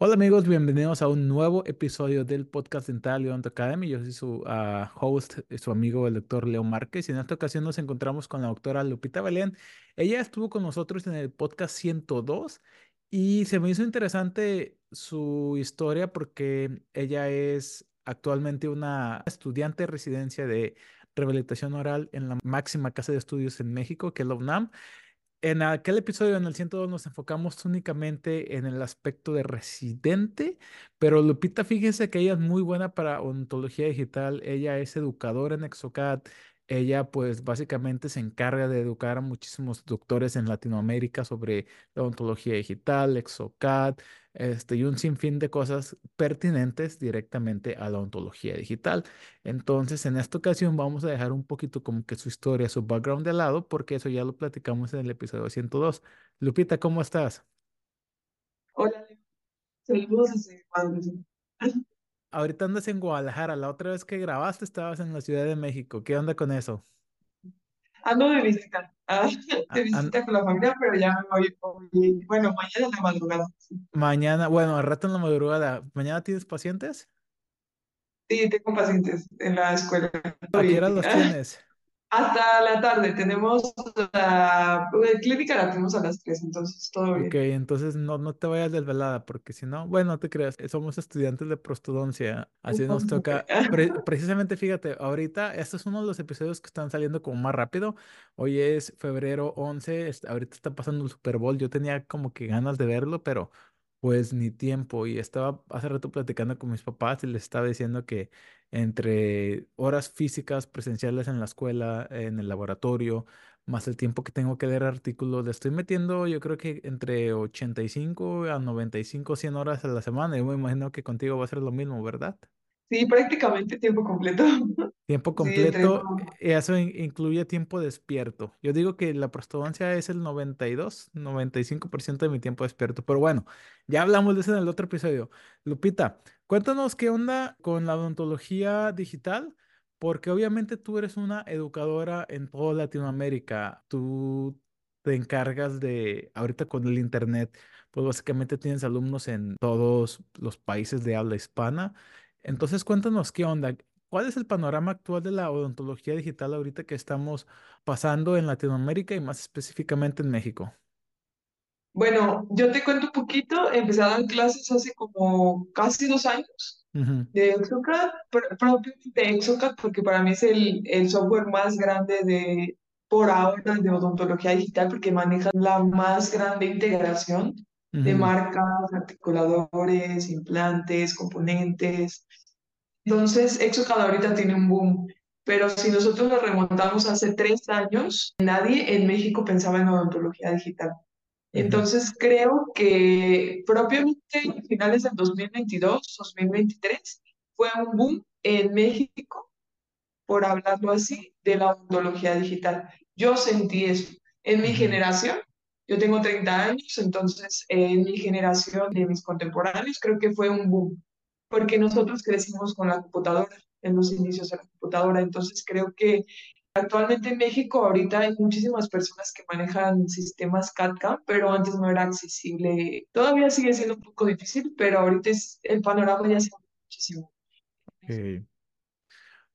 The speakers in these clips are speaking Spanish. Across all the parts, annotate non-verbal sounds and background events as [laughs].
Hola amigos, bienvenidos a un nuevo episodio del podcast Dental Leon Academy. Yo soy su ah, host, eh, su amigo el doctor Leo Márquez y en esta ocasión nos encontramos con la doctora Lupita Belén. Ella estuvo con nosotros en el podcast 102 y se me hizo interesante su historia porque ella es actualmente una estudiante de residencia de rehabilitación oral en la máxima casa de estudios en México, que es la UNAM. En aquel episodio, en el 102, nos enfocamos únicamente en el aspecto de residente, pero Lupita, fíjese que ella es muy buena para odontología digital. Ella es educadora en Exocad. Ella, pues, básicamente se encarga de educar a muchísimos doctores en Latinoamérica sobre la odontología digital, Exocad, este, y un sinfín de cosas pertinentes directamente a la ontología digital. Entonces, en esta ocasión vamos a dejar un poquito como que su historia, su background de lado, porque eso ya lo platicamos en el episodio 102. Lupita, ¿cómo estás? Hola, saludos desde. Ahorita andas en Guadalajara. La otra vez que grabaste estabas en la Ciudad de México. ¿Qué onda con eso? Ando de visita, ah, [laughs] de A- an- visita con la familia, pero ya me voy hoy, bueno, mañana en la madrugada. mañana, bueno, al rato en la madrugada. ¿Mañana tienes pacientes? Sí, tengo pacientes en la escuela. ¿A qué hora los ah, tienes? Hasta la tarde tenemos la la clínica, la tenemos a las tres, entonces todo Ok, bien. entonces no, no te vayas desvelada, porque si no, bueno, no te creas, somos estudiantes de prostodoncia, así nos toca. Pre- precisamente, fíjate, ahorita, este es uno de los episodios que están saliendo como más rápido. Hoy es febrero 11, est- ahorita está pasando el Super Bowl. Yo tenía como que ganas de verlo, pero pues ni tiempo. Y estaba hace rato platicando con mis papás y les estaba diciendo que entre horas físicas presenciales en la escuela, en el laboratorio, más el tiempo que tengo que leer artículos, le estoy metiendo yo creo que entre 85 a 95, 100 horas a la semana. Yo me imagino que contigo va a ser lo mismo, ¿verdad? Sí, prácticamente tiempo completo. [laughs] Tiempo Sí, completo, todo. eh, eso in- incluye tiempo despierto. Yo digo que la prostodoncia es el 92, 95% de mi tiempo despierto. Pero bueno, ya hablamos de eso en el otro episodio. Lupita, cuéntanos qué onda con la odontología digital, porque obviamente tú eres una educadora en toda Latinoamérica. Tú te encargas de, ahorita con el internet, pues básicamente tienes alumnos en todos los países de habla hispana. Entonces, cuéntanos qué onda. ¿Cuál es el panorama actual de la odontología digital ahorita que estamos pasando en Latinoamérica y más específicamente en México? Bueno, yo te cuento un poquito, empecé a dar clases hace como casi dos años. De Exocad, pr- propiamente Exocad, porque para mí es el, el software más grande de, por ahora, de odontología digital, porque maneja la más grande integración de marcas, articuladores, implantes, componentes. Entonces, Exocad ahorita tiene un boom, pero si nosotros nos remontamos hace tres años, nadie en México pensaba en odontología digital. Entonces creo que propiamente a finales del 2022, 2023, fue un boom en México, por hablarlo así, de la odontología digital. Yo sentí eso. En mi generación, yo tengo 30 años, entonces en mi generación de mis contemporáneos creo que fue un boom, porque nosotros crecimos con la computadora, en los inicios de la computadora, entonces creo que Actualmente en México ahorita hay muchísimas personas que manejan sistemas CAD/CAM, pero antes no era accesible. Todavía sigue siendo un poco difícil, pero ahorita es, el panorama ya se abre muchísimo. Ok.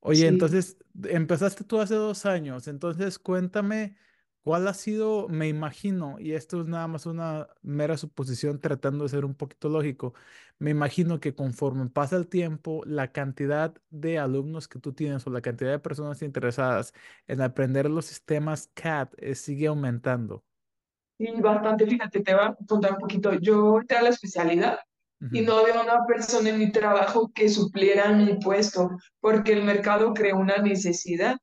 Oye, Sí. entonces empezaste tú hace dos años, entonces cuéntame cuál ha sido, me imagino, y esto es nada más una mera suposición tratando de ser un poquito lógico, me imagino que conforme pasa el tiempo, la cantidad de alumnos que tú tienes o la cantidad de personas interesadas en aprender los sistemas CAD eh, sigue aumentando. Y bastante, fíjate, te voy a contar un poquito. Yo entré a la especialidad y Ujú, no había una persona en mi trabajo que supliera mi puesto, porque el mercado creó una necesidad.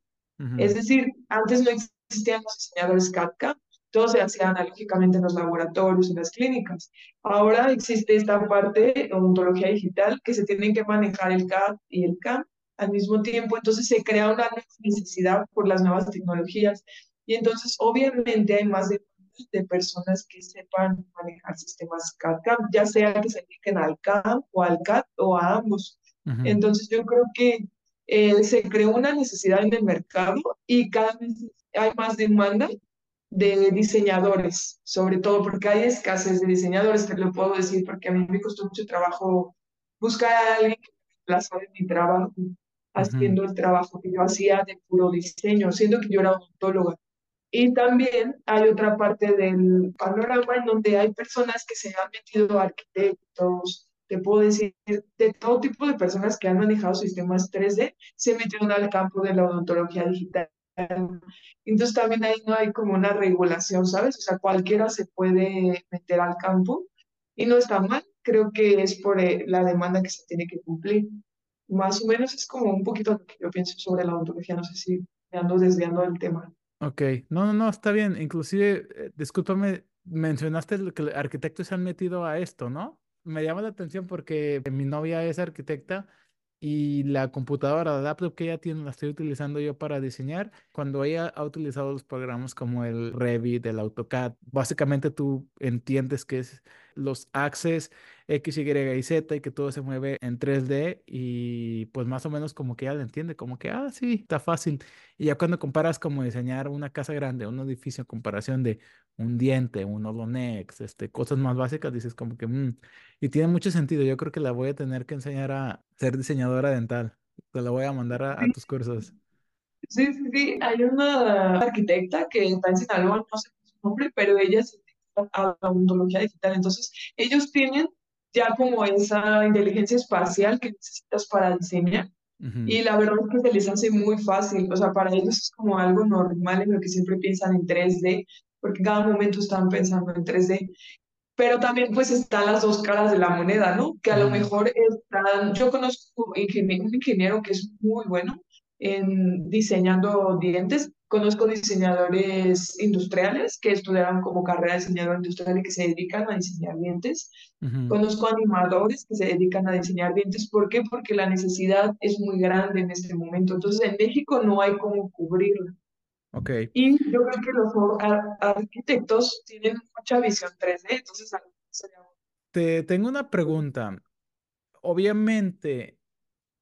Es ujú, decir, antes no existían los diseñadores CAD/CAM, todo se hacía analógicamente en los laboratorios, en las clínicas. Ahora existe esta parte de odontología digital que se tienen que manejar el CAD y el CAM al mismo tiempo, entonces se crea una necesidad por las nuevas tecnologías y entonces obviamente hay más de, de personas que sepan manejar sistemas CAD-CAM, ya sea que se dediquen al CAM o al CAD o a ambos. ujú. Entonces yo creo que eh, se creó una necesidad en el mercado y cada vez hay más demanda de diseñadores, sobre todo porque hay escasez de diseñadores, te lo puedo decir, porque a mí me costó mucho trabajo buscar a alguien que me reemplazara en mi trabajo, Ujú, haciendo el trabajo que yo hacía de puro diseño, siendo que yo era odontóloga. Y también hay otra parte del panorama en donde hay personas que se han metido, arquitectos, te puedo decir, de todo tipo de personas que han manejado sistemas 3D, se metieron al campo de la odontología digital. Entonces también ahí no hay como una regulación, ¿sabes? O sea, cualquiera se puede meter al campo y no está mal, creo que es por eh, la demanda que se tiene que cumplir. Más o menos es como un poquito lo que yo pienso sobre la odontología, no sé si me ando desviando del tema. Ok, no, no, no, está bien. Inclusive, eh, discúlpame, mencionaste que arquitectos se han metido a esto, ¿no? Me llama la atención porque mi novia es arquitecta y la computadora, la laptop que ella tiene, la estoy utilizando yo para diseñar. Cuando ella ha utilizado los programas como el Revit, el AutoCAD, básicamente tú entiendes que es los axes X, Y y Z y que todo se mueve en 3D y pues más o menos como que ella lo entiende, como que, ah, sí, está fácil. Y ya cuando comparas como diseñar una casa grande, un edificio en comparación de un diente, un holonex, este, cosas más básicas, dices como que, "Mm". y tiene mucho sentido. Yo creo que la voy a tener que enseñar a ser diseñadora dental. Te la voy a mandar a, a tus cursos. Sí, sí, sí, hay una arquitecta que está en Sinaloa, no sé su nombre, pero ella se a la odontología digital. Entonces, ellos tienen ya como esa inteligencia espacial que necesitas para diseñar y la verdad es que se les hace muy fácil. O sea, para ellos es como algo normal en lo que siempre piensan en 3D, porque cada momento están pensando en 3D. Pero también pues están las dos caras de la moneda, ¿no? Que a lo ujú, mejor están, yo conozco un ingeniero, un ingeniero que es muy bueno en diseñando dientes, conozco diseñadores industriales que estudiaron como carrera de diseñador industrial y que se dedican a diseñar dientes, conozco animadores que se dedican a diseñar dientes, ¿por qué? Porque la necesidad es muy grande en este momento, entonces en México no hay cómo cubrirla. Ok, Y yo creo que los ar- arquitectos tienen mucha visión 3D, entonces sería te tengo una pregunta. Obviamente,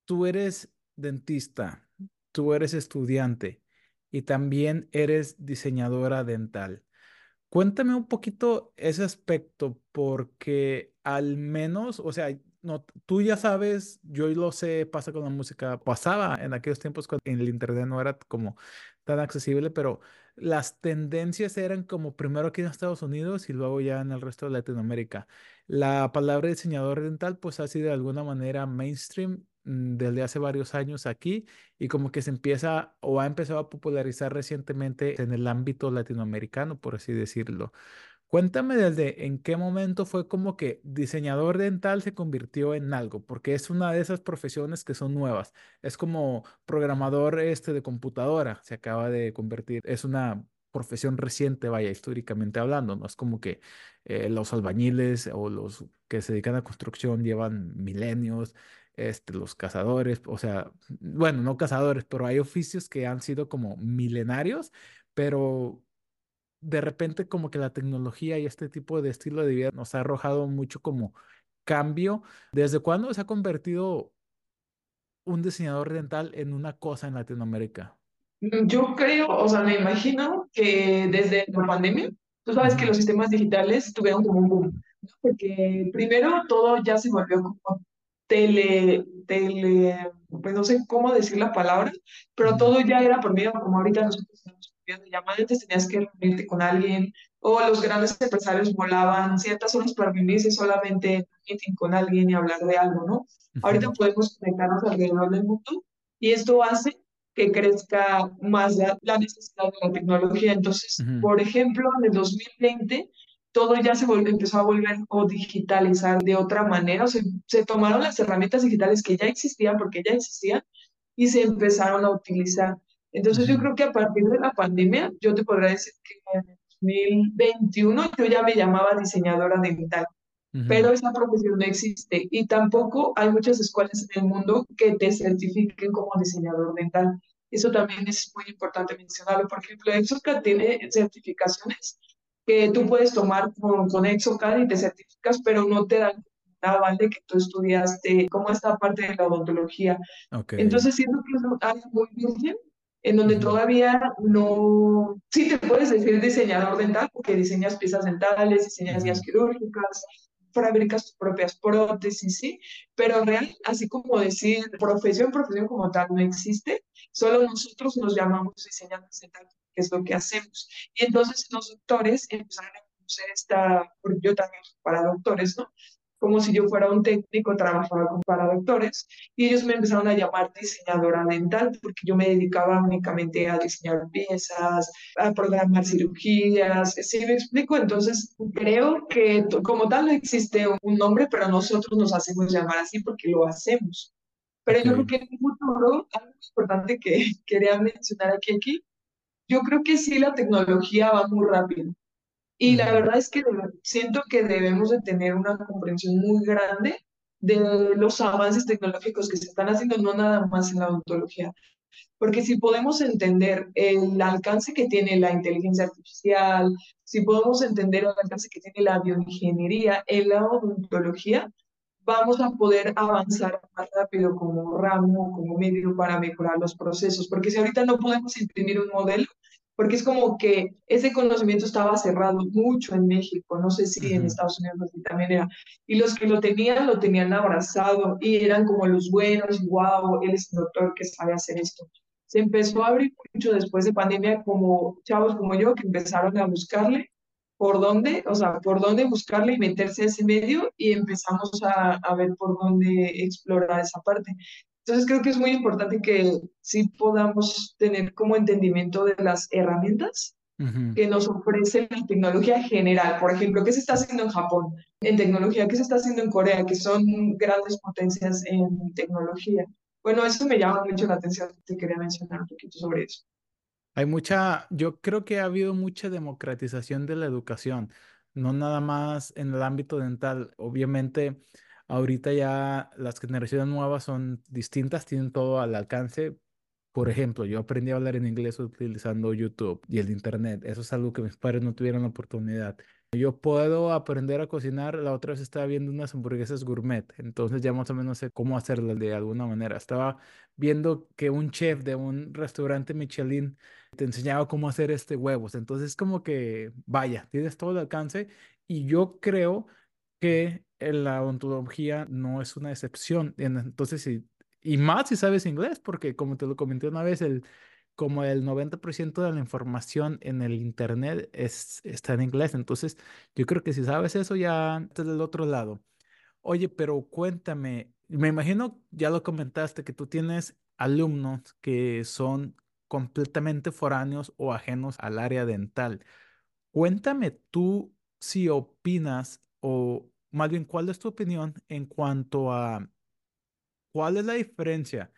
tú eres dentista, tú eres estudiante y también eres diseñadora dental. Cuéntame un poquito ese aspecto, porque al menos, o sea, no, tú ya sabes, yo lo sé, pasa con la música, pasaba en aquellos tiempos cuando el internet no era como tan accesible, pero las tendencias eran como primero aquí en Estados Unidos y luego ya en el resto de Latinoamérica. La palabra diseñador dental pues ha sido de alguna manera mainstream desde hace varios años aquí y como que se empieza o ha empezado a popularizar recientemente en el ámbito latinoamericano, por así decirlo. Cuéntame desde en qué momento fue como que diseñador dental se convirtió en algo, porque es una de esas profesiones que son nuevas. Es como programador este de computadora, se acaba de convertir, es una profesión reciente, vaya, históricamente hablando, no es como que eh, los albañiles o los que se dedican a construcción llevan milenios, este, los cazadores, o sea, bueno, no cazadores, pero hay oficios que han sido como milenarios, pero de repente como que la tecnología y este tipo de estilo de vida nos ha arrojado mucho como cambio. ¿Desde cuándo se ha convertido un diseñador dental en una cosa en Latinoamérica? Yo creo, o sea, me imagino que desde la pandemia, tú sabes que los sistemas digitales tuvieron como un boom, ¿no? Porque primero todo ya se volvió como tele, tele, pues no sé cómo decir la palabra, pero todo ya era por medio, como ahorita nosotros estamos de llamadas, antes tenías que reunirte con alguien, o los grandes empresarios volaban ciertas horas para reunirse solamente en un meeting con alguien y hablar de algo, ¿no? Ahorita ujú, podemos conectarnos alrededor del mundo y esto hace que crezca más la, la necesidad de la tecnología. Entonces, ujú, por ejemplo, en el 2020 todo ya se empezó a volver o digitalizar de otra manera, o se, se tomaron las herramientas digitales que ya existían, porque ya existían, y se empezaron a utilizar. Entonces, yo creo que a partir de la pandemia, yo te podría decir que en el 2021 yo ya me llamaba diseñadora digital ujú, pero esa profesión no existe y tampoco hay muchas escuelas en el mundo que te certifiquen como diseñador dental. Eso también es muy importante mencionarlo. Por ejemplo, Exocad tiene certificaciones que tú puedes tomar con, con Exocad y te certificas, pero no te dan aval de que tú estudiaste como esta parte de la odontología. Ok. Entonces, siento que es algo muy virgen en donde Ujú, todavía no, sí te puedes decir diseñador dental porque diseñas piezas dentales, diseñas guías quirúrgicas, fabricas tus propias prótesis, ¿sí? Pero real, así como decir profesión, profesión como tal no existe, solo nosotros nos llamamos diseñadores dentales, que es lo que hacemos. Y entonces los doctores empezaron a conocer esta, porque yo también para doctores, ¿no? Como si yo fuera un técnico, trabajaba con para doctores, y ellos me empezaron a llamar diseñadora dental, porque yo me dedicaba únicamente a diseñar piezas, a programar cirugías, ¿sí me explico? Entonces, creo que como tal no existe un nombre, pero nosotros nos hacemos llamar así porque lo hacemos. Pero yo creo que en un futuro, algo importante que [laughs] quería mencionar aquí, aquí, yo creo que sí la tecnología va muy rápido. Y la verdad es que siento que debemos de tener una comprensión muy grande de los avances tecnológicos que se están haciendo, no nada más en la odontología. Porque si podemos entender el alcance que tiene la inteligencia artificial, si podemos entender el alcance que tiene la bioingeniería en la odontología, vamos a poder avanzar más rápido como ramo, como medio para mejorar los procesos. Porque si ahorita no podemos imprimir un modelo, porque es como que ese conocimiento estaba cerrado mucho en México, no sé si en. Estados Unidos así también era, y los que lo tenían lo tenían abrazado y eran como los buenos, wow, él es el doctor que sabe hacer esto. Se empezó a abrir mucho después de pandemia como chavos como yo que empezaron a buscarle por dónde, o sea, por dónde buscarle y meterse a ese medio y empezamos a, a ver por dónde explorar esa parte. Entonces creo que es muy importante que sí podamos tener como entendimiento de las herramientas Ujú. que nos ofrece la tecnología general. Por ejemplo, ¿qué se está haciendo en Japón en tecnología? ¿Qué se está haciendo en Corea? Que son grandes potencias en tecnología. Bueno, eso me llama mucho la atención. Te quería mencionar un poquito sobre eso. Hay mucha, yo creo que ha habido mucha democratización de la educación, no nada más en el ámbito dental. Obviamente, ahorita ya las generaciones nuevas son distintas, tienen todo al alcance. Por ejemplo, yo aprendí a hablar en inglés utilizando YouTube y el Internet. Eso es algo que mis padres no tuvieron la oportunidad. Yo puedo aprender a cocinar. La otra vez estaba viendo unas hamburguesas gourmet, entonces ya más o menos sé cómo hacerlas de alguna manera. Estaba viendo que un chef de un restaurante Michelin te enseñaba cómo hacer este huevos. Entonces, como que, vaya, tienes todo el alcance y yo creo que la odontología no es una excepción. En- Entonces, sí, y más si sabes inglés, porque como te lo comenté una vez, el, como el 90% de la información en el internet es, está en inglés. Entonces, yo creo que si sabes eso, ya estás del otro lado. Oye, pero cuéntame, me imagino, ya lo comentaste, que tú tienes alumnos que son completamente foráneos o ajenos al área dental. Cuéntame tú si opinas, o más bien, ¿cuál es tu opinión en cuanto a cuál es la diferencia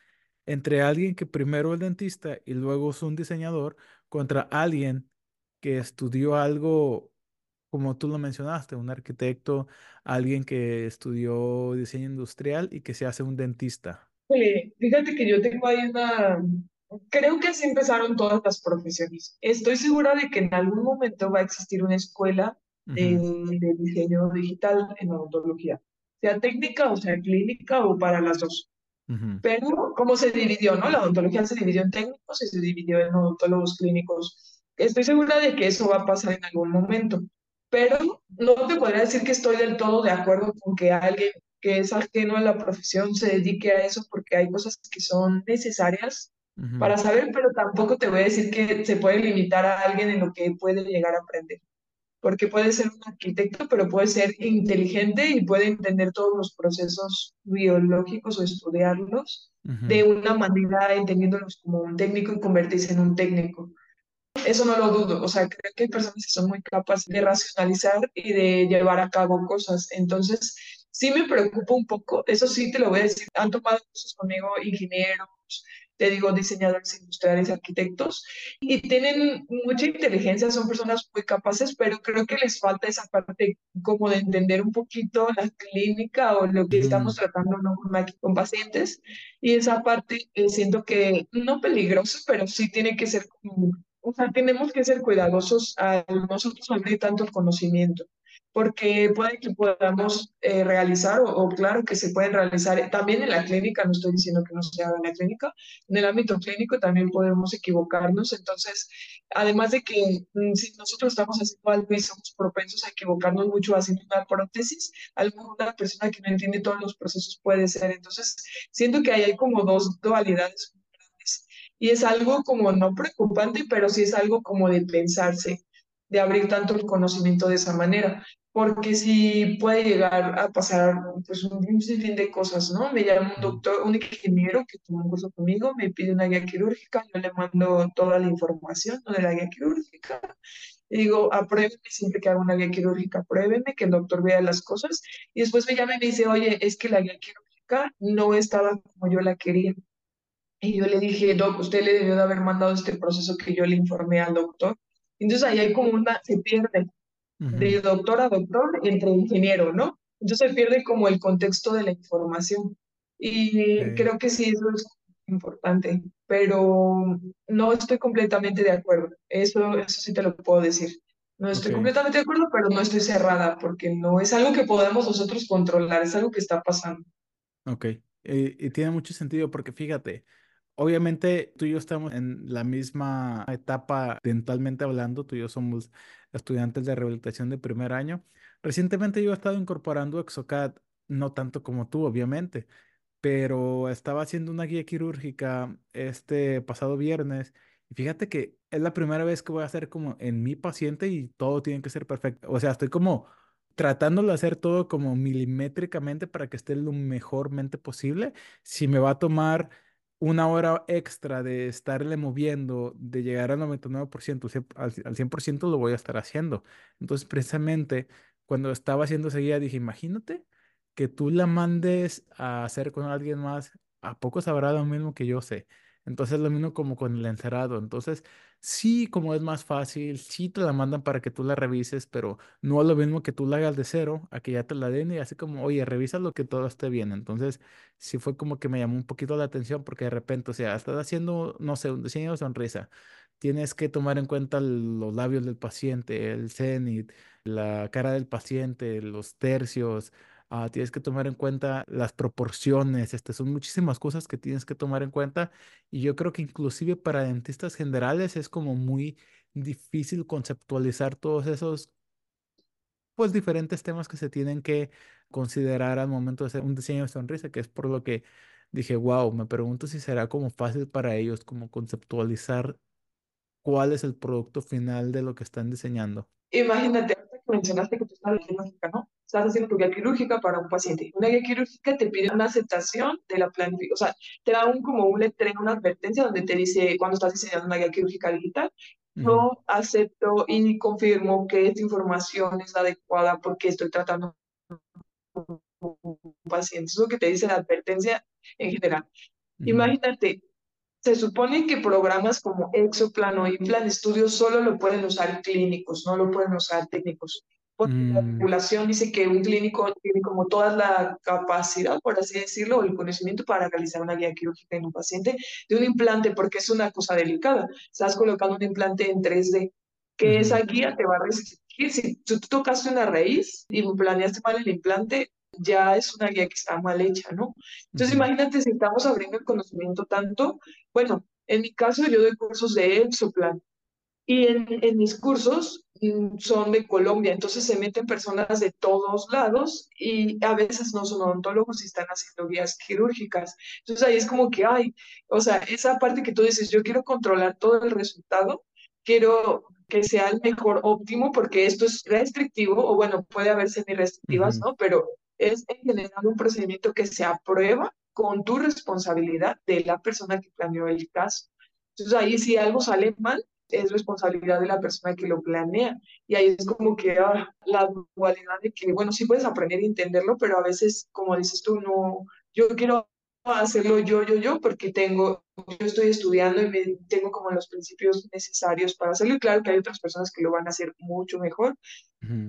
entre alguien que primero es dentista y luego es un diseñador contra alguien que estudió algo, como tú lo mencionaste, un arquitecto, alguien que estudió diseño industrial y que se hace un dentista? Fíjate que yo tengo ahí una... Creo que así empezaron todas las profesiones. Estoy segura de que en algún momento va a existir una escuela de, diseño digital en odontología, sea técnica o sea clínica o para las dos. Pero, ¿cómo se dividió, no? La odontología se dividió en técnicos y se dividió en odontólogos clínicos. Estoy segura de que eso va a pasar en algún momento, pero no te podría decir que estoy del todo de acuerdo con que alguien que es ajeno a la profesión se dedique a eso, porque hay cosas que son necesarias para saber, pero tampoco te voy a decir que se puede limitar a alguien en lo que puede llegar a aprender porque puede ser un arquitecto, pero puede ser inteligente y puede entender todos los procesos biológicos o estudiarlos de una manera entendiéndolos como un técnico y convertirse en un técnico. Eso no lo dudo, o sea, creo que hay personas que son muy capaces de racionalizar y de llevar a cabo cosas. Entonces, sí me preocupa un poco, eso sí te lo voy a decir, han tomado cursos conmigo ingenieros, te digo, diseñadores industriales, arquitectos, y tienen mucha inteligencia, son personas muy capaces, pero creo que les falta esa parte como de entender un poquito la clínica o lo que ujú, estamos tratando ¿no? con, pacientes, y esa parte eh, siento que no peligroso, pero sí tiene que ser o sea, tenemos que ser cuidadosos al nosotros abrir tanto conocimiento. Porque puede que podamos eh, realizar, o, claro que se pueden realizar también en la clínica, no estoy diciendo que no se haga en la clínica, en el ámbito clínico también podemos equivocarnos, entonces, además de que mm, si nosotros estamos haciendo algo y somos propensos a equivocarnos mucho haciendo una prótesis, alguna persona que no entiende todos los procesos puede ser, entonces, siento que ahí hay como dos dualidades y es algo como no preocupante, pero sí es algo como de pensarse, de abrir tanto el conocimiento de esa manera porque si puede llegar a pasar pues, un, sinfín de cosas, ¿no? Me llama un doctor, un ingeniero que tomó un curso conmigo, me pide una guía quirúrgica, yo le mando toda la información ¿no? de la guía quirúrgica, y digo, apruébeme siempre que haga una guía quirúrgica, apruébeme, que el doctor vea las cosas, y después me llama y me dice, oye, es que la guía quirúrgica no estaba como yo la quería. Y yo le dije, doc, usted le debió de haber mandado este proceso que yo le informé al doctor. Entonces ahí hay como una, se pierde de doctor a doctor entre ingeniero, ¿no? Entonces se pierde como el contexto de la información. Y creo que sí, eso es importante, pero no estoy completamente de acuerdo. Eso, eso sí te lo puedo decir. No estoy completamente de acuerdo, pero no estoy cerrada porque no es algo que podemos nosotros controlar, es algo que está pasando. Ok, y tiene mucho sentido porque fíjate, Obviamente tú y yo estamos en la misma etapa dentalmente hablando, tú y yo somos estudiantes de rehabilitación de primer año. Recientemente yo he estado incorporando Exocad, no tanto como tú, obviamente, pero estaba haciendo una guía quirúrgica este pasado viernes y fíjate que es la primera vez que voy a hacer como en mi paciente y todo tiene que ser perfecto. O sea, estoy como tratando de hacer todo como milimétricamente para que esté lo mejormente posible. Si me va a tomar una hora extra de estarle moviendo, de llegar al 99%, al 100% lo voy a estar haciendo. Entonces, precisamente, cuando estaba haciendo guía, dije, imagínate que tú la mandes a hacer con alguien más, ¿a poco sabrá lo mismo que yo sé? Entonces, lo mismo como con el encerado. Entonces, Sí, como es más fácil, sí te la mandan para que tú la revises, pero no es lo mismo que tú la hagas de cero a que ya te la den y así como, oye, revisa lo que todo esté bien. Entonces, sí fue como que me llamó un poquito la atención porque de repente, o sea, estás haciendo, no sé, un diseño de sonrisa. Tienes que tomar en cuenta los labios del paciente, el cenit, la cara del paciente, los tercios. Ah, tienes que tomar en cuenta las proporciones, este, son muchísimas cosas que tienes que tomar en cuenta y yo creo que inclusive para dentistas generales es como muy difícil conceptualizar todos esos pues diferentes temas que se tienen que considerar al momento de hacer un diseño de sonrisa, que es por lo que dije, wow, me pregunto si será como fácil para ellos como conceptualizar cuál es el producto final de lo que están diseñando. Imagínate, mencionaste que tú estás quirúrgica, ¿no? Estás haciendo tu guía quirúrgica para un paciente. Una guía quirúrgica te pide una aceptación de la planificación, o sea, te da un, como un letrero, una advertencia donde te dice, cuando estás diseñando una guía quirúrgica digital, yo acepto y confirmo que esta información es adecuada porque estoy tratando un paciente. Eso es lo que te dice la advertencia en general. Imagínate, se supone que programas como Exoplan o Implan Studio solo lo pueden usar clínicos, no lo pueden usar técnicos. Porque la mm. regulación dice que un clínico tiene como toda la capacidad, por así decirlo, o el conocimiento para realizar una guía quirúrgica en un paciente de un implante, porque es una cosa delicada. Estás colocando un implante en 3D, que esa guía te va a restringir. Si tú tocaste una raíz y planeaste mal el implante, ya es una guía que está mal hecha, ¿no? Entonces, imagínate si estamos abriendo el conocimiento tanto, bueno, en mi caso yo doy cursos de Exoplan y en, en mis cursos mm, son de Colombia, entonces se meten personas de todos lados y a veces no son odontólogos y están haciendo guías quirúrgicas. Entonces ahí es como que, ay, o sea, esa parte que tú dices, yo quiero controlar todo el resultado, quiero que sea el mejor óptimo porque esto es restrictivo o bueno, puede haber semi-restrictivas, ¿no? Pero es en general un procedimiento que se aprueba con tu responsabilidad de la persona que planeó el caso. Entonces ahí si algo sale mal, es responsabilidad de la persona que lo planea. Y ahí es como que ah, la dualidad de que, bueno, sí puedes aprender y entenderlo, pero a veces, como dices tú, no, yo quiero hacerlo yo, yo, yo, porque tengo, yo estoy estudiando y me, tengo como los principios necesarios para hacerlo. Y claro que hay otras personas que lo van a hacer mucho mejor,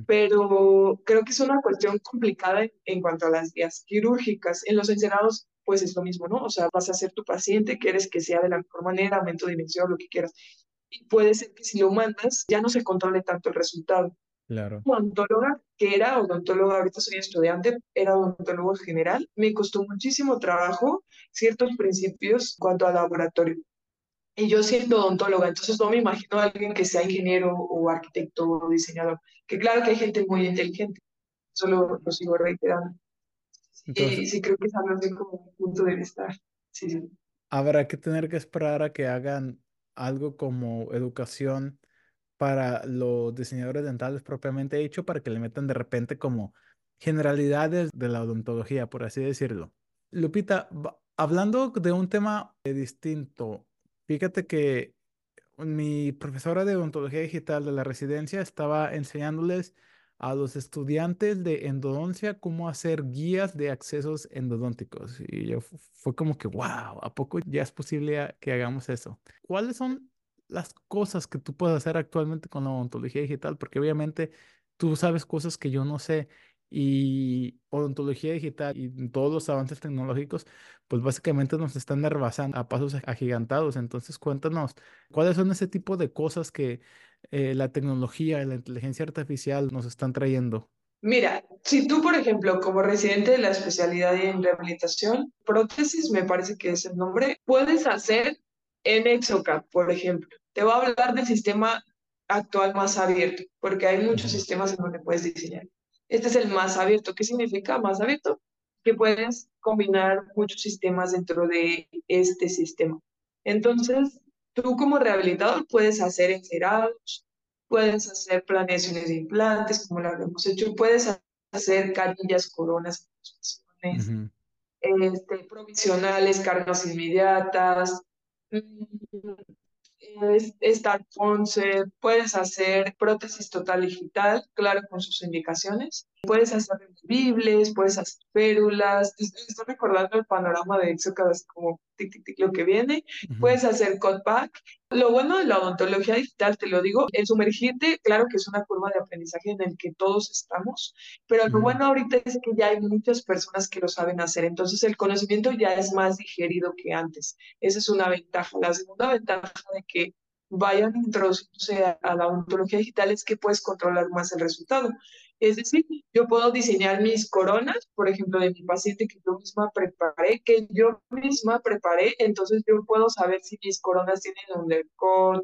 pero creo que es una cuestión complicada en, cuanto a las vías quirúrgicas. En los encerrados, pues es lo mismo, ¿no? O sea, vas a ser tu paciente, quieres que sea de la mejor manera, aumento de dimensión, lo que quieras. Y puede ser que si lo mandas, ya no se controle tanto el resultado. Claro. odontóloga, que era odontóloga, ahorita soy estudiante, era odontólogo general, me costó muchísimo trabajo ciertos principios en cuanto al laboratorio. Y yo siendo odontóloga, entonces no me imagino a alguien que sea ingeniero o arquitecto o diseñador, que claro que hay gente muy inteligente, solo lo, sigo reiterando. y sí creo que es algo así como un punto de vista. Sí, sí. Habrá que tener que esperar a que hagan algo como educación para los diseñadores dentales propiamente dicho, para que le metan de repente como generalidades de la odontología, por así decirlo. Lupita, hablando de un tema distinto, fíjate que mi profesora de odontología digital de la residencia estaba enseñándoles a los estudiantes de endodoncia cómo hacer guías de accesos endodónticos. Y yo fue como que, wow, ¿a poco ya es posible que hagamos eso? ¿Cuáles son las cosas que tú puedes hacer actualmente con la odontología digital, porque obviamente tú sabes cosas que yo no sé y odontología digital y todos los avances tecnológicos, pues básicamente nos están rebasando a pasos agigantados. Entonces, cuéntanos, ¿cuáles son ese tipo de cosas que eh, la tecnología y la inteligencia artificial nos están trayendo? Mira, si tú, por ejemplo, como residente de la especialidad en rehabilitación, prótesis, me parece que es el nombre, puedes hacer en Exocad, por ejemplo. Te voy a hablar del sistema actual más abierto, porque hay muchos sistemas en donde puedes diseñar. Este es el más abierto. ¿Qué significa más abierto? Que puedes combinar muchos sistemas dentro de este sistema. Entonces, tú como rehabilitador puedes hacer encerados, puedes hacer planeaciones de implantes, como lo hemos hecho, puedes hacer carillas, coronas, este, provisionales, cargas inmediatas, mm, Star Ponce, puedes hacer prótesis total digital, claro, con sus indicaciones. Puedes hacer removibles, puedes hacer férulas. Estoy recordando el panorama de vez como tic, tic, tic, lo que viene. Puedes hacer cutback. Lo bueno de la odontología digital, te lo digo, el sumergirte, claro que es una curva de aprendizaje en el que todos estamos, pero lo bueno ahorita es que ya hay muchas personas que lo saben hacer, entonces el conocimiento ya es más digerido que antes. Esa es una ventaja. La segunda ventaja de que vayan introduciéndose a la odontología digital es que puedes controlar más el resultado. Es decir, yo puedo diseñar mis coronas, por ejemplo, de mi paciente que yo misma preparé, que yo misma preparé, entonces yo puedo saber si mis coronas tienen undercut,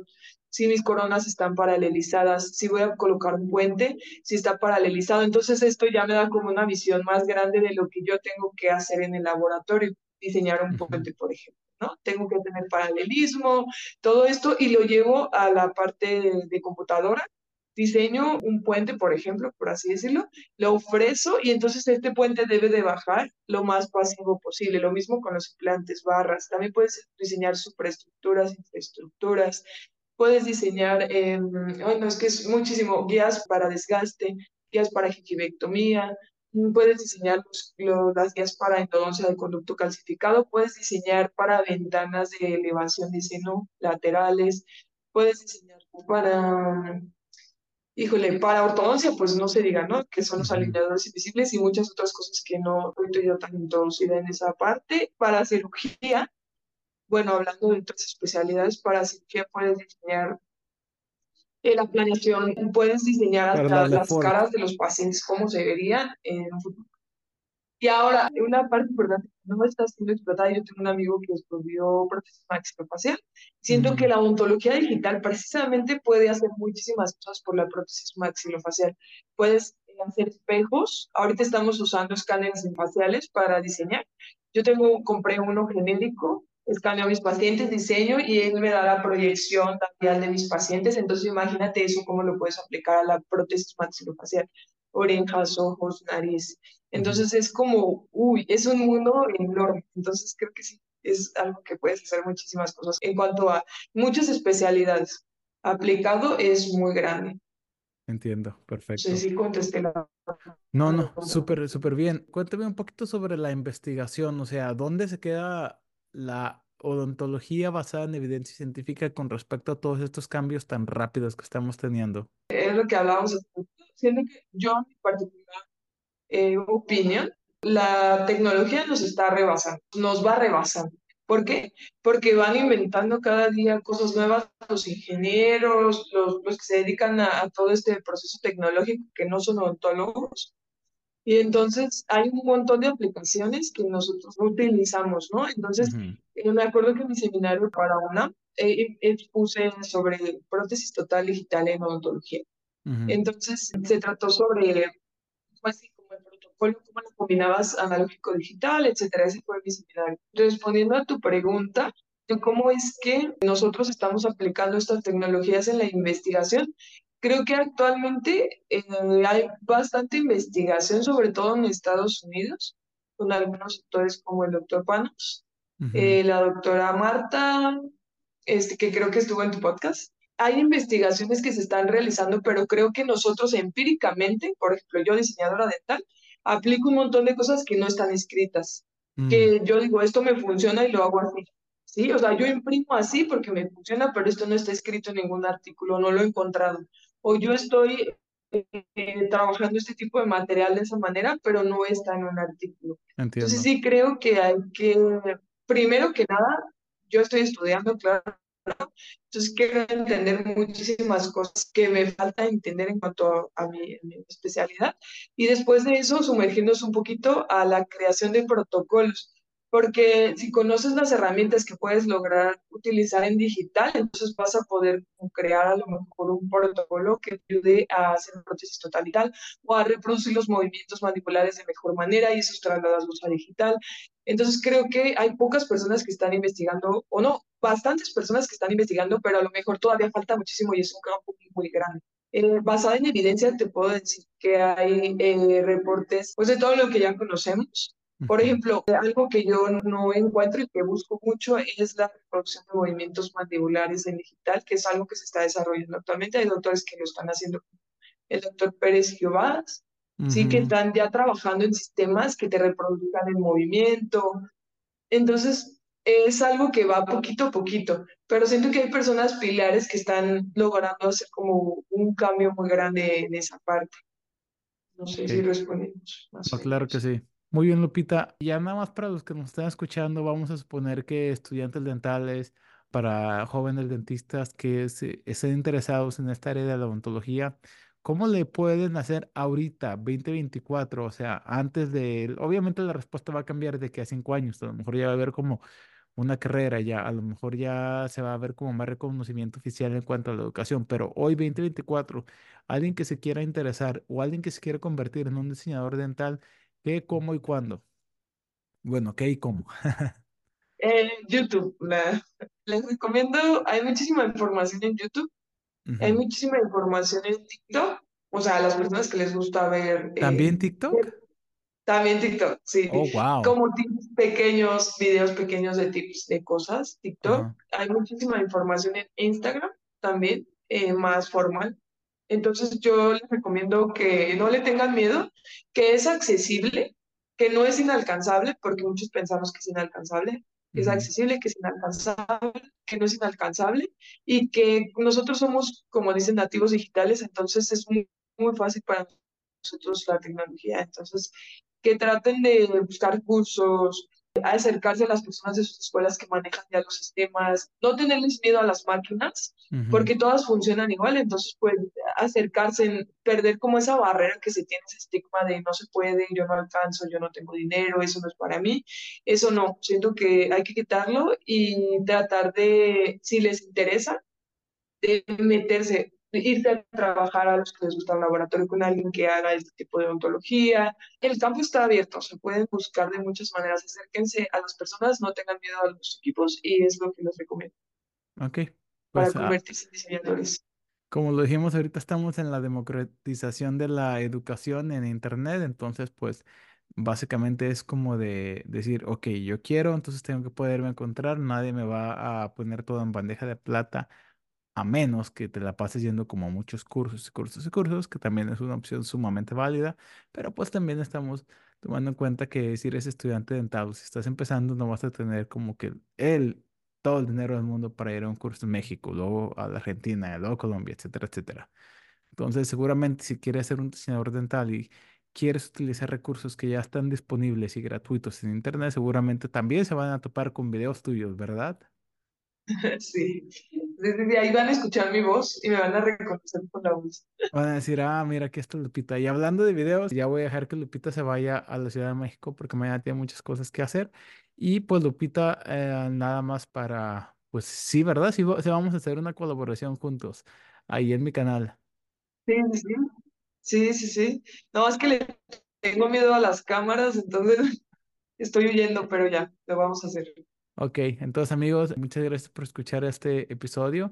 si mis coronas están paralelizadas, si voy a colocar un puente, si está paralelizado. Entonces esto ya me da como una visión más grande de lo que yo tengo que hacer en el laboratorio, diseñar un puente, por ejemplo. ¿no? Tengo que tener paralelismo, todo esto, y lo llevo a la parte de computadora diseño un puente, por ejemplo, por así decirlo, lo ofrezco y entonces este puente debe de bajar lo más pasivo posible. Lo mismo con los implantes, barras. También puedes diseñar superestructuras, infraestructuras. Puedes diseñar, eh, no, es que es muchísimo, guías para desgaste, guías para gingivectomía, puedes diseñar las guías para endodoncia de conducto calcificado, puedes diseñar para ventanas de elevación de seno laterales, puedes diseñar para híjole, para ortodoncia, pues no se diga, ¿no? Que son los alineadores invisibles y muchas otras cosas que no estoy yo tan introducida en esa parte. Para cirugía, bueno, hablando de otras especialidades, para cirugía puedes diseñar eh, la planeación, puedes diseñar hasta las caras de los pacientes, cómo se verían en un futuro. Y ahora, una parte importante no está siendo explotada, yo tengo un amigo que estudió prótesis maxilofacial. Siento que la odontología digital precisamente puede hacer muchísimas cosas por la prótesis maxilofacial. Puedes hacer espejos. Ahorita estamos usando escáneres faciales para diseñar. Yo tengo, compré uno genérico, escaneo a mis pacientes, diseño y él me da la proyección también de mis pacientes. Entonces imagínate eso, cómo lo puedes aplicar a la prótesis maxilofacial. Orejas, ojos, nariz. Entonces es como, uy, es un mundo enorme. Entonces creo que sí, es algo que puedes hacer muchísimas cosas. En cuanto a muchas especialidades, aplicado es muy grande. Entiendo, perfecto. Sí, sí, contesté la... No, no, súper, súper bien. Cuéntame un poquito sobre la investigación, o sea, ¿dónde se queda la odontología basada en evidencia científica con respecto a todos estos cambios tan rápidos que estamos teniendo? Lo que hablábamos, siendo que yo en particular eh, opinión, la tecnología nos está rebasando, nos va rebasando. ¿Por qué? Porque van inventando cada día cosas nuevas los ingenieros, los, los que se dedican a, a todo este proceso tecnológico que no son odontólogos. Y entonces hay un montón de aplicaciones que nosotros no utilizamos, ¿no? Entonces, Ujú, eh, me acuerdo que en mi seminario para una eh, expuse sobre prótesis total digital en odontología. Entonces, se trató sobre, pues sí, como el protocolo, cómo lo combinabas analógico digital, etcétera. Ese fue mi seminario. Respondiendo a tu pregunta, de cómo es que nosotros estamos aplicando estas tecnologías en la investigación, creo que actualmente eh, hay bastante investigación, sobre todo en Estados Unidos, con algunos autores como el doctor Panos, eh, la doctora Marta, este, que creo que estuvo en tu podcast. Hay investigaciones que se están realizando, pero creo que nosotros empíricamente, por ejemplo, yo diseñadora dental, aplico un montón de cosas que no están escritas, mm, que yo digo, esto me funciona y lo hago así. Sí, o sea, yo imprimo así porque me funciona, pero esto no está escrito en ningún artículo, no lo he encontrado. O yo estoy eh, trabajando este tipo de material de esa manera, pero no está en un artículo. Entonces entiendo, sí creo que hay que, primero que nada, yo estoy estudiando, claro, entonces quiero entender muchísimas cosas que me falta entender en cuanto a, mi, a mi especialidad y después de eso sumergirnos un poquito a la creación de protocolos. Porque si conoces las herramientas que puedes lograr utilizar en digital, entonces vas a poder crear a lo mejor un protocolo que ayude a hacer prótesis total y tal, o a reproducir los movimientos manipulares de mejor manera y esos trasladarlos a digital. Entonces creo que hay pocas personas que están investigando, o no, bastantes personas que están investigando, pero a lo mejor todavía falta muchísimo y es un campo muy, muy grande. Eh, basada en evidencia, te puedo decir que hay eh, reportes pues, de todo lo que ya conocemos. Por ejemplo, algo que yo no encuentro y que busco mucho es la reproducción de movimientos mandibulares en digital, que es algo que se está desarrollando actualmente. Hay doctores que lo están haciendo. El doctor Pérez Giová, sí que están ya trabajando en sistemas que te reproduzcan el movimiento, entonces, es algo que va poquito a poquito, pero siento que hay personas pilares que están logrando hacer como un cambio muy grande en esa parte. No sé si ok. respondimos más No, claro que sí. Muy bien, Lupita. Ya nada más para los que nos están escuchando, vamos a suponer que estudiantes dentales, para jóvenes dentistas que se- estén interesados en esta área de la odontología, ¿cómo le pueden hacer ahorita, 2024? O sea, antes de... Obviamente la respuesta va a cambiar de que a cinco años, a lo mejor ya va a haber como una carrera ya, a lo mejor ya se va a ver como más reconocimiento oficial en cuanto a la educación, pero hoy 2024, alguien que se quiera interesar o alguien que se quiera convertir en un diseñador dental, ¿qué, cómo y cuándo? Bueno, ¿qué y cómo? [laughs] Eh, YouTube, la- [laughs] les recomiendo, hay muchísima información en YouTube, hay muchísima información en TikTok, o sea, a las personas que les gusta ver eh, ¿También TikTok? También TikTok, sí. Oh, wow. Como tips pequeños, videos pequeños de tips de cosas, TikTok. Hay muchísima información en Instagram también, eh, más formal. Entonces yo les recomiendo que no le tengan miedo, que es accesible, que no es inalcanzable, porque muchos pensamos que es inalcanzable, que es accesible, que es inalcanzable, que no es inalcanzable, y que nosotros somos, como dicen, nativos digitales, entonces es muy, muy fácil para nosotros la tecnología. Entonces, que traten de buscar cursos, acercarse a las personas de sus escuelas que manejan ya los sistemas, no tenerles miedo a las máquinas, Ujú. porque todas funcionan igual, entonces pues acercarse, perder como esa barrera que se tiene, ese estigma de no se puede, yo no alcanzo, yo no tengo dinero, eso no es para mí, eso no, siento que hay que quitarlo y tratar de, si les interesa, de meterse, de irse a trabajar a los que les gusta el laboratorio con alguien que haga este tipo de ontología. El campo está abierto, se pueden buscar de muchas maneras. Acérquense a las personas, no tengan miedo a los equipos y es lo que les recomiendo Ok. para Pues ah, convertirse en diseñadores. como lo dijimos, ahorita estamos en la democratización de la educación en Internet, entonces pues básicamente es como de decir, ok, yo quiero, entonces tengo que poderme encontrar, nadie me va a poner todo en bandeja de plata a menos que te la pases yendo como a muchos cursos y cursos y cursos, que también es una opción sumamente válida, pero pues también estamos tomando en cuenta que si eres estudiante dental, si estás empezando, no vas a tener como que el, todo el dinero del mundo para ir a un curso en México, luego a la Argentina, luego a Colombia, etcétera, etcétera. Entonces, seguramente si quieres ser un diseñador dental y quieres utilizar recursos que ya están disponibles y gratuitos en Internet, seguramente también se van a topar con videos tuyos, ¿verdad? [laughs] Sí. Desde ahí van a escuchar mi voz y me van a reconocer por la voz. Van a decir, ah, mira, aquí está Lupita. Y hablando de videos, ya voy a dejar que Lupita se vaya a la Ciudad de México porque mañana tiene muchas cosas que hacer. Y pues Lupita, eh, nada más para, pues sí, ¿verdad? Sí, va- sí vamos a hacer una colaboración juntos ahí en mi canal. Sí, sí, sí. Sí, sí, sí. No, es que le tengo miedo a las cámaras, entonces [laughs] estoy huyendo, pero ya, lo vamos a hacer. Ok, entonces amigos, muchas gracias por escuchar este episodio.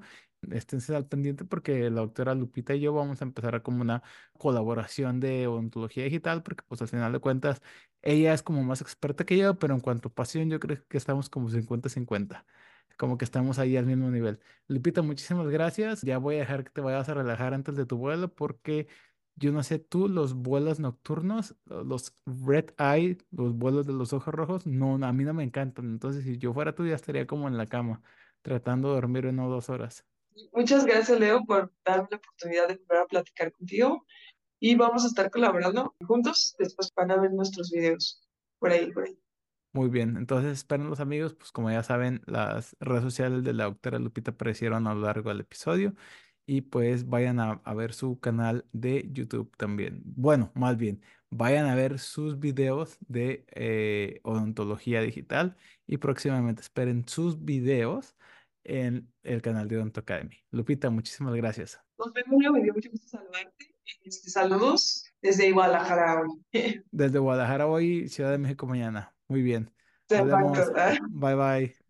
Esténse al pendiente porque la doctora Lupita y yo vamos a empezar como una colaboración de odontología digital porque pues al final de cuentas ella es como más experta que yo, pero en cuanto a pasión yo creo que estamos como 50-50, como que estamos ahí al mismo nivel. Lupita, muchísimas gracias. Ya voy a dejar que te vayas a relajar antes de tu vuelo porque yo no sé tú, los vuelos nocturnos, lo- los red eye, los vuelos de los ojos rojos, no, a mí no me encantan. Entonces, si yo fuera tú, ya estaría como en la cama, tratando de dormir una o dos horas. Muchas gracias, Leo, por darme la oportunidad de volver a platicar contigo y vamos a estar colaborando juntos. Después van a ver nuestros videos por ahí, por ahí. Muy bien, entonces esperen los amigos, pues como ya saben, las redes sociales de la doctora Lupita aparecieron a lo largo del episodio y pues vayan a, a ver su canal de YouTube también. Bueno, más bien, vayan a ver sus videos de eh, odontología digital y próximamente esperen sus videos en el canal de Odonto Academy. Lupita, muchísimas gracias. Nos vemos, me dio mucho gusto saludarte. Este, saludos desde Guadalajara hoy. [laughs] Desde Guadalajara hoy, Ciudad de México mañana. Muy bien. Bye bye.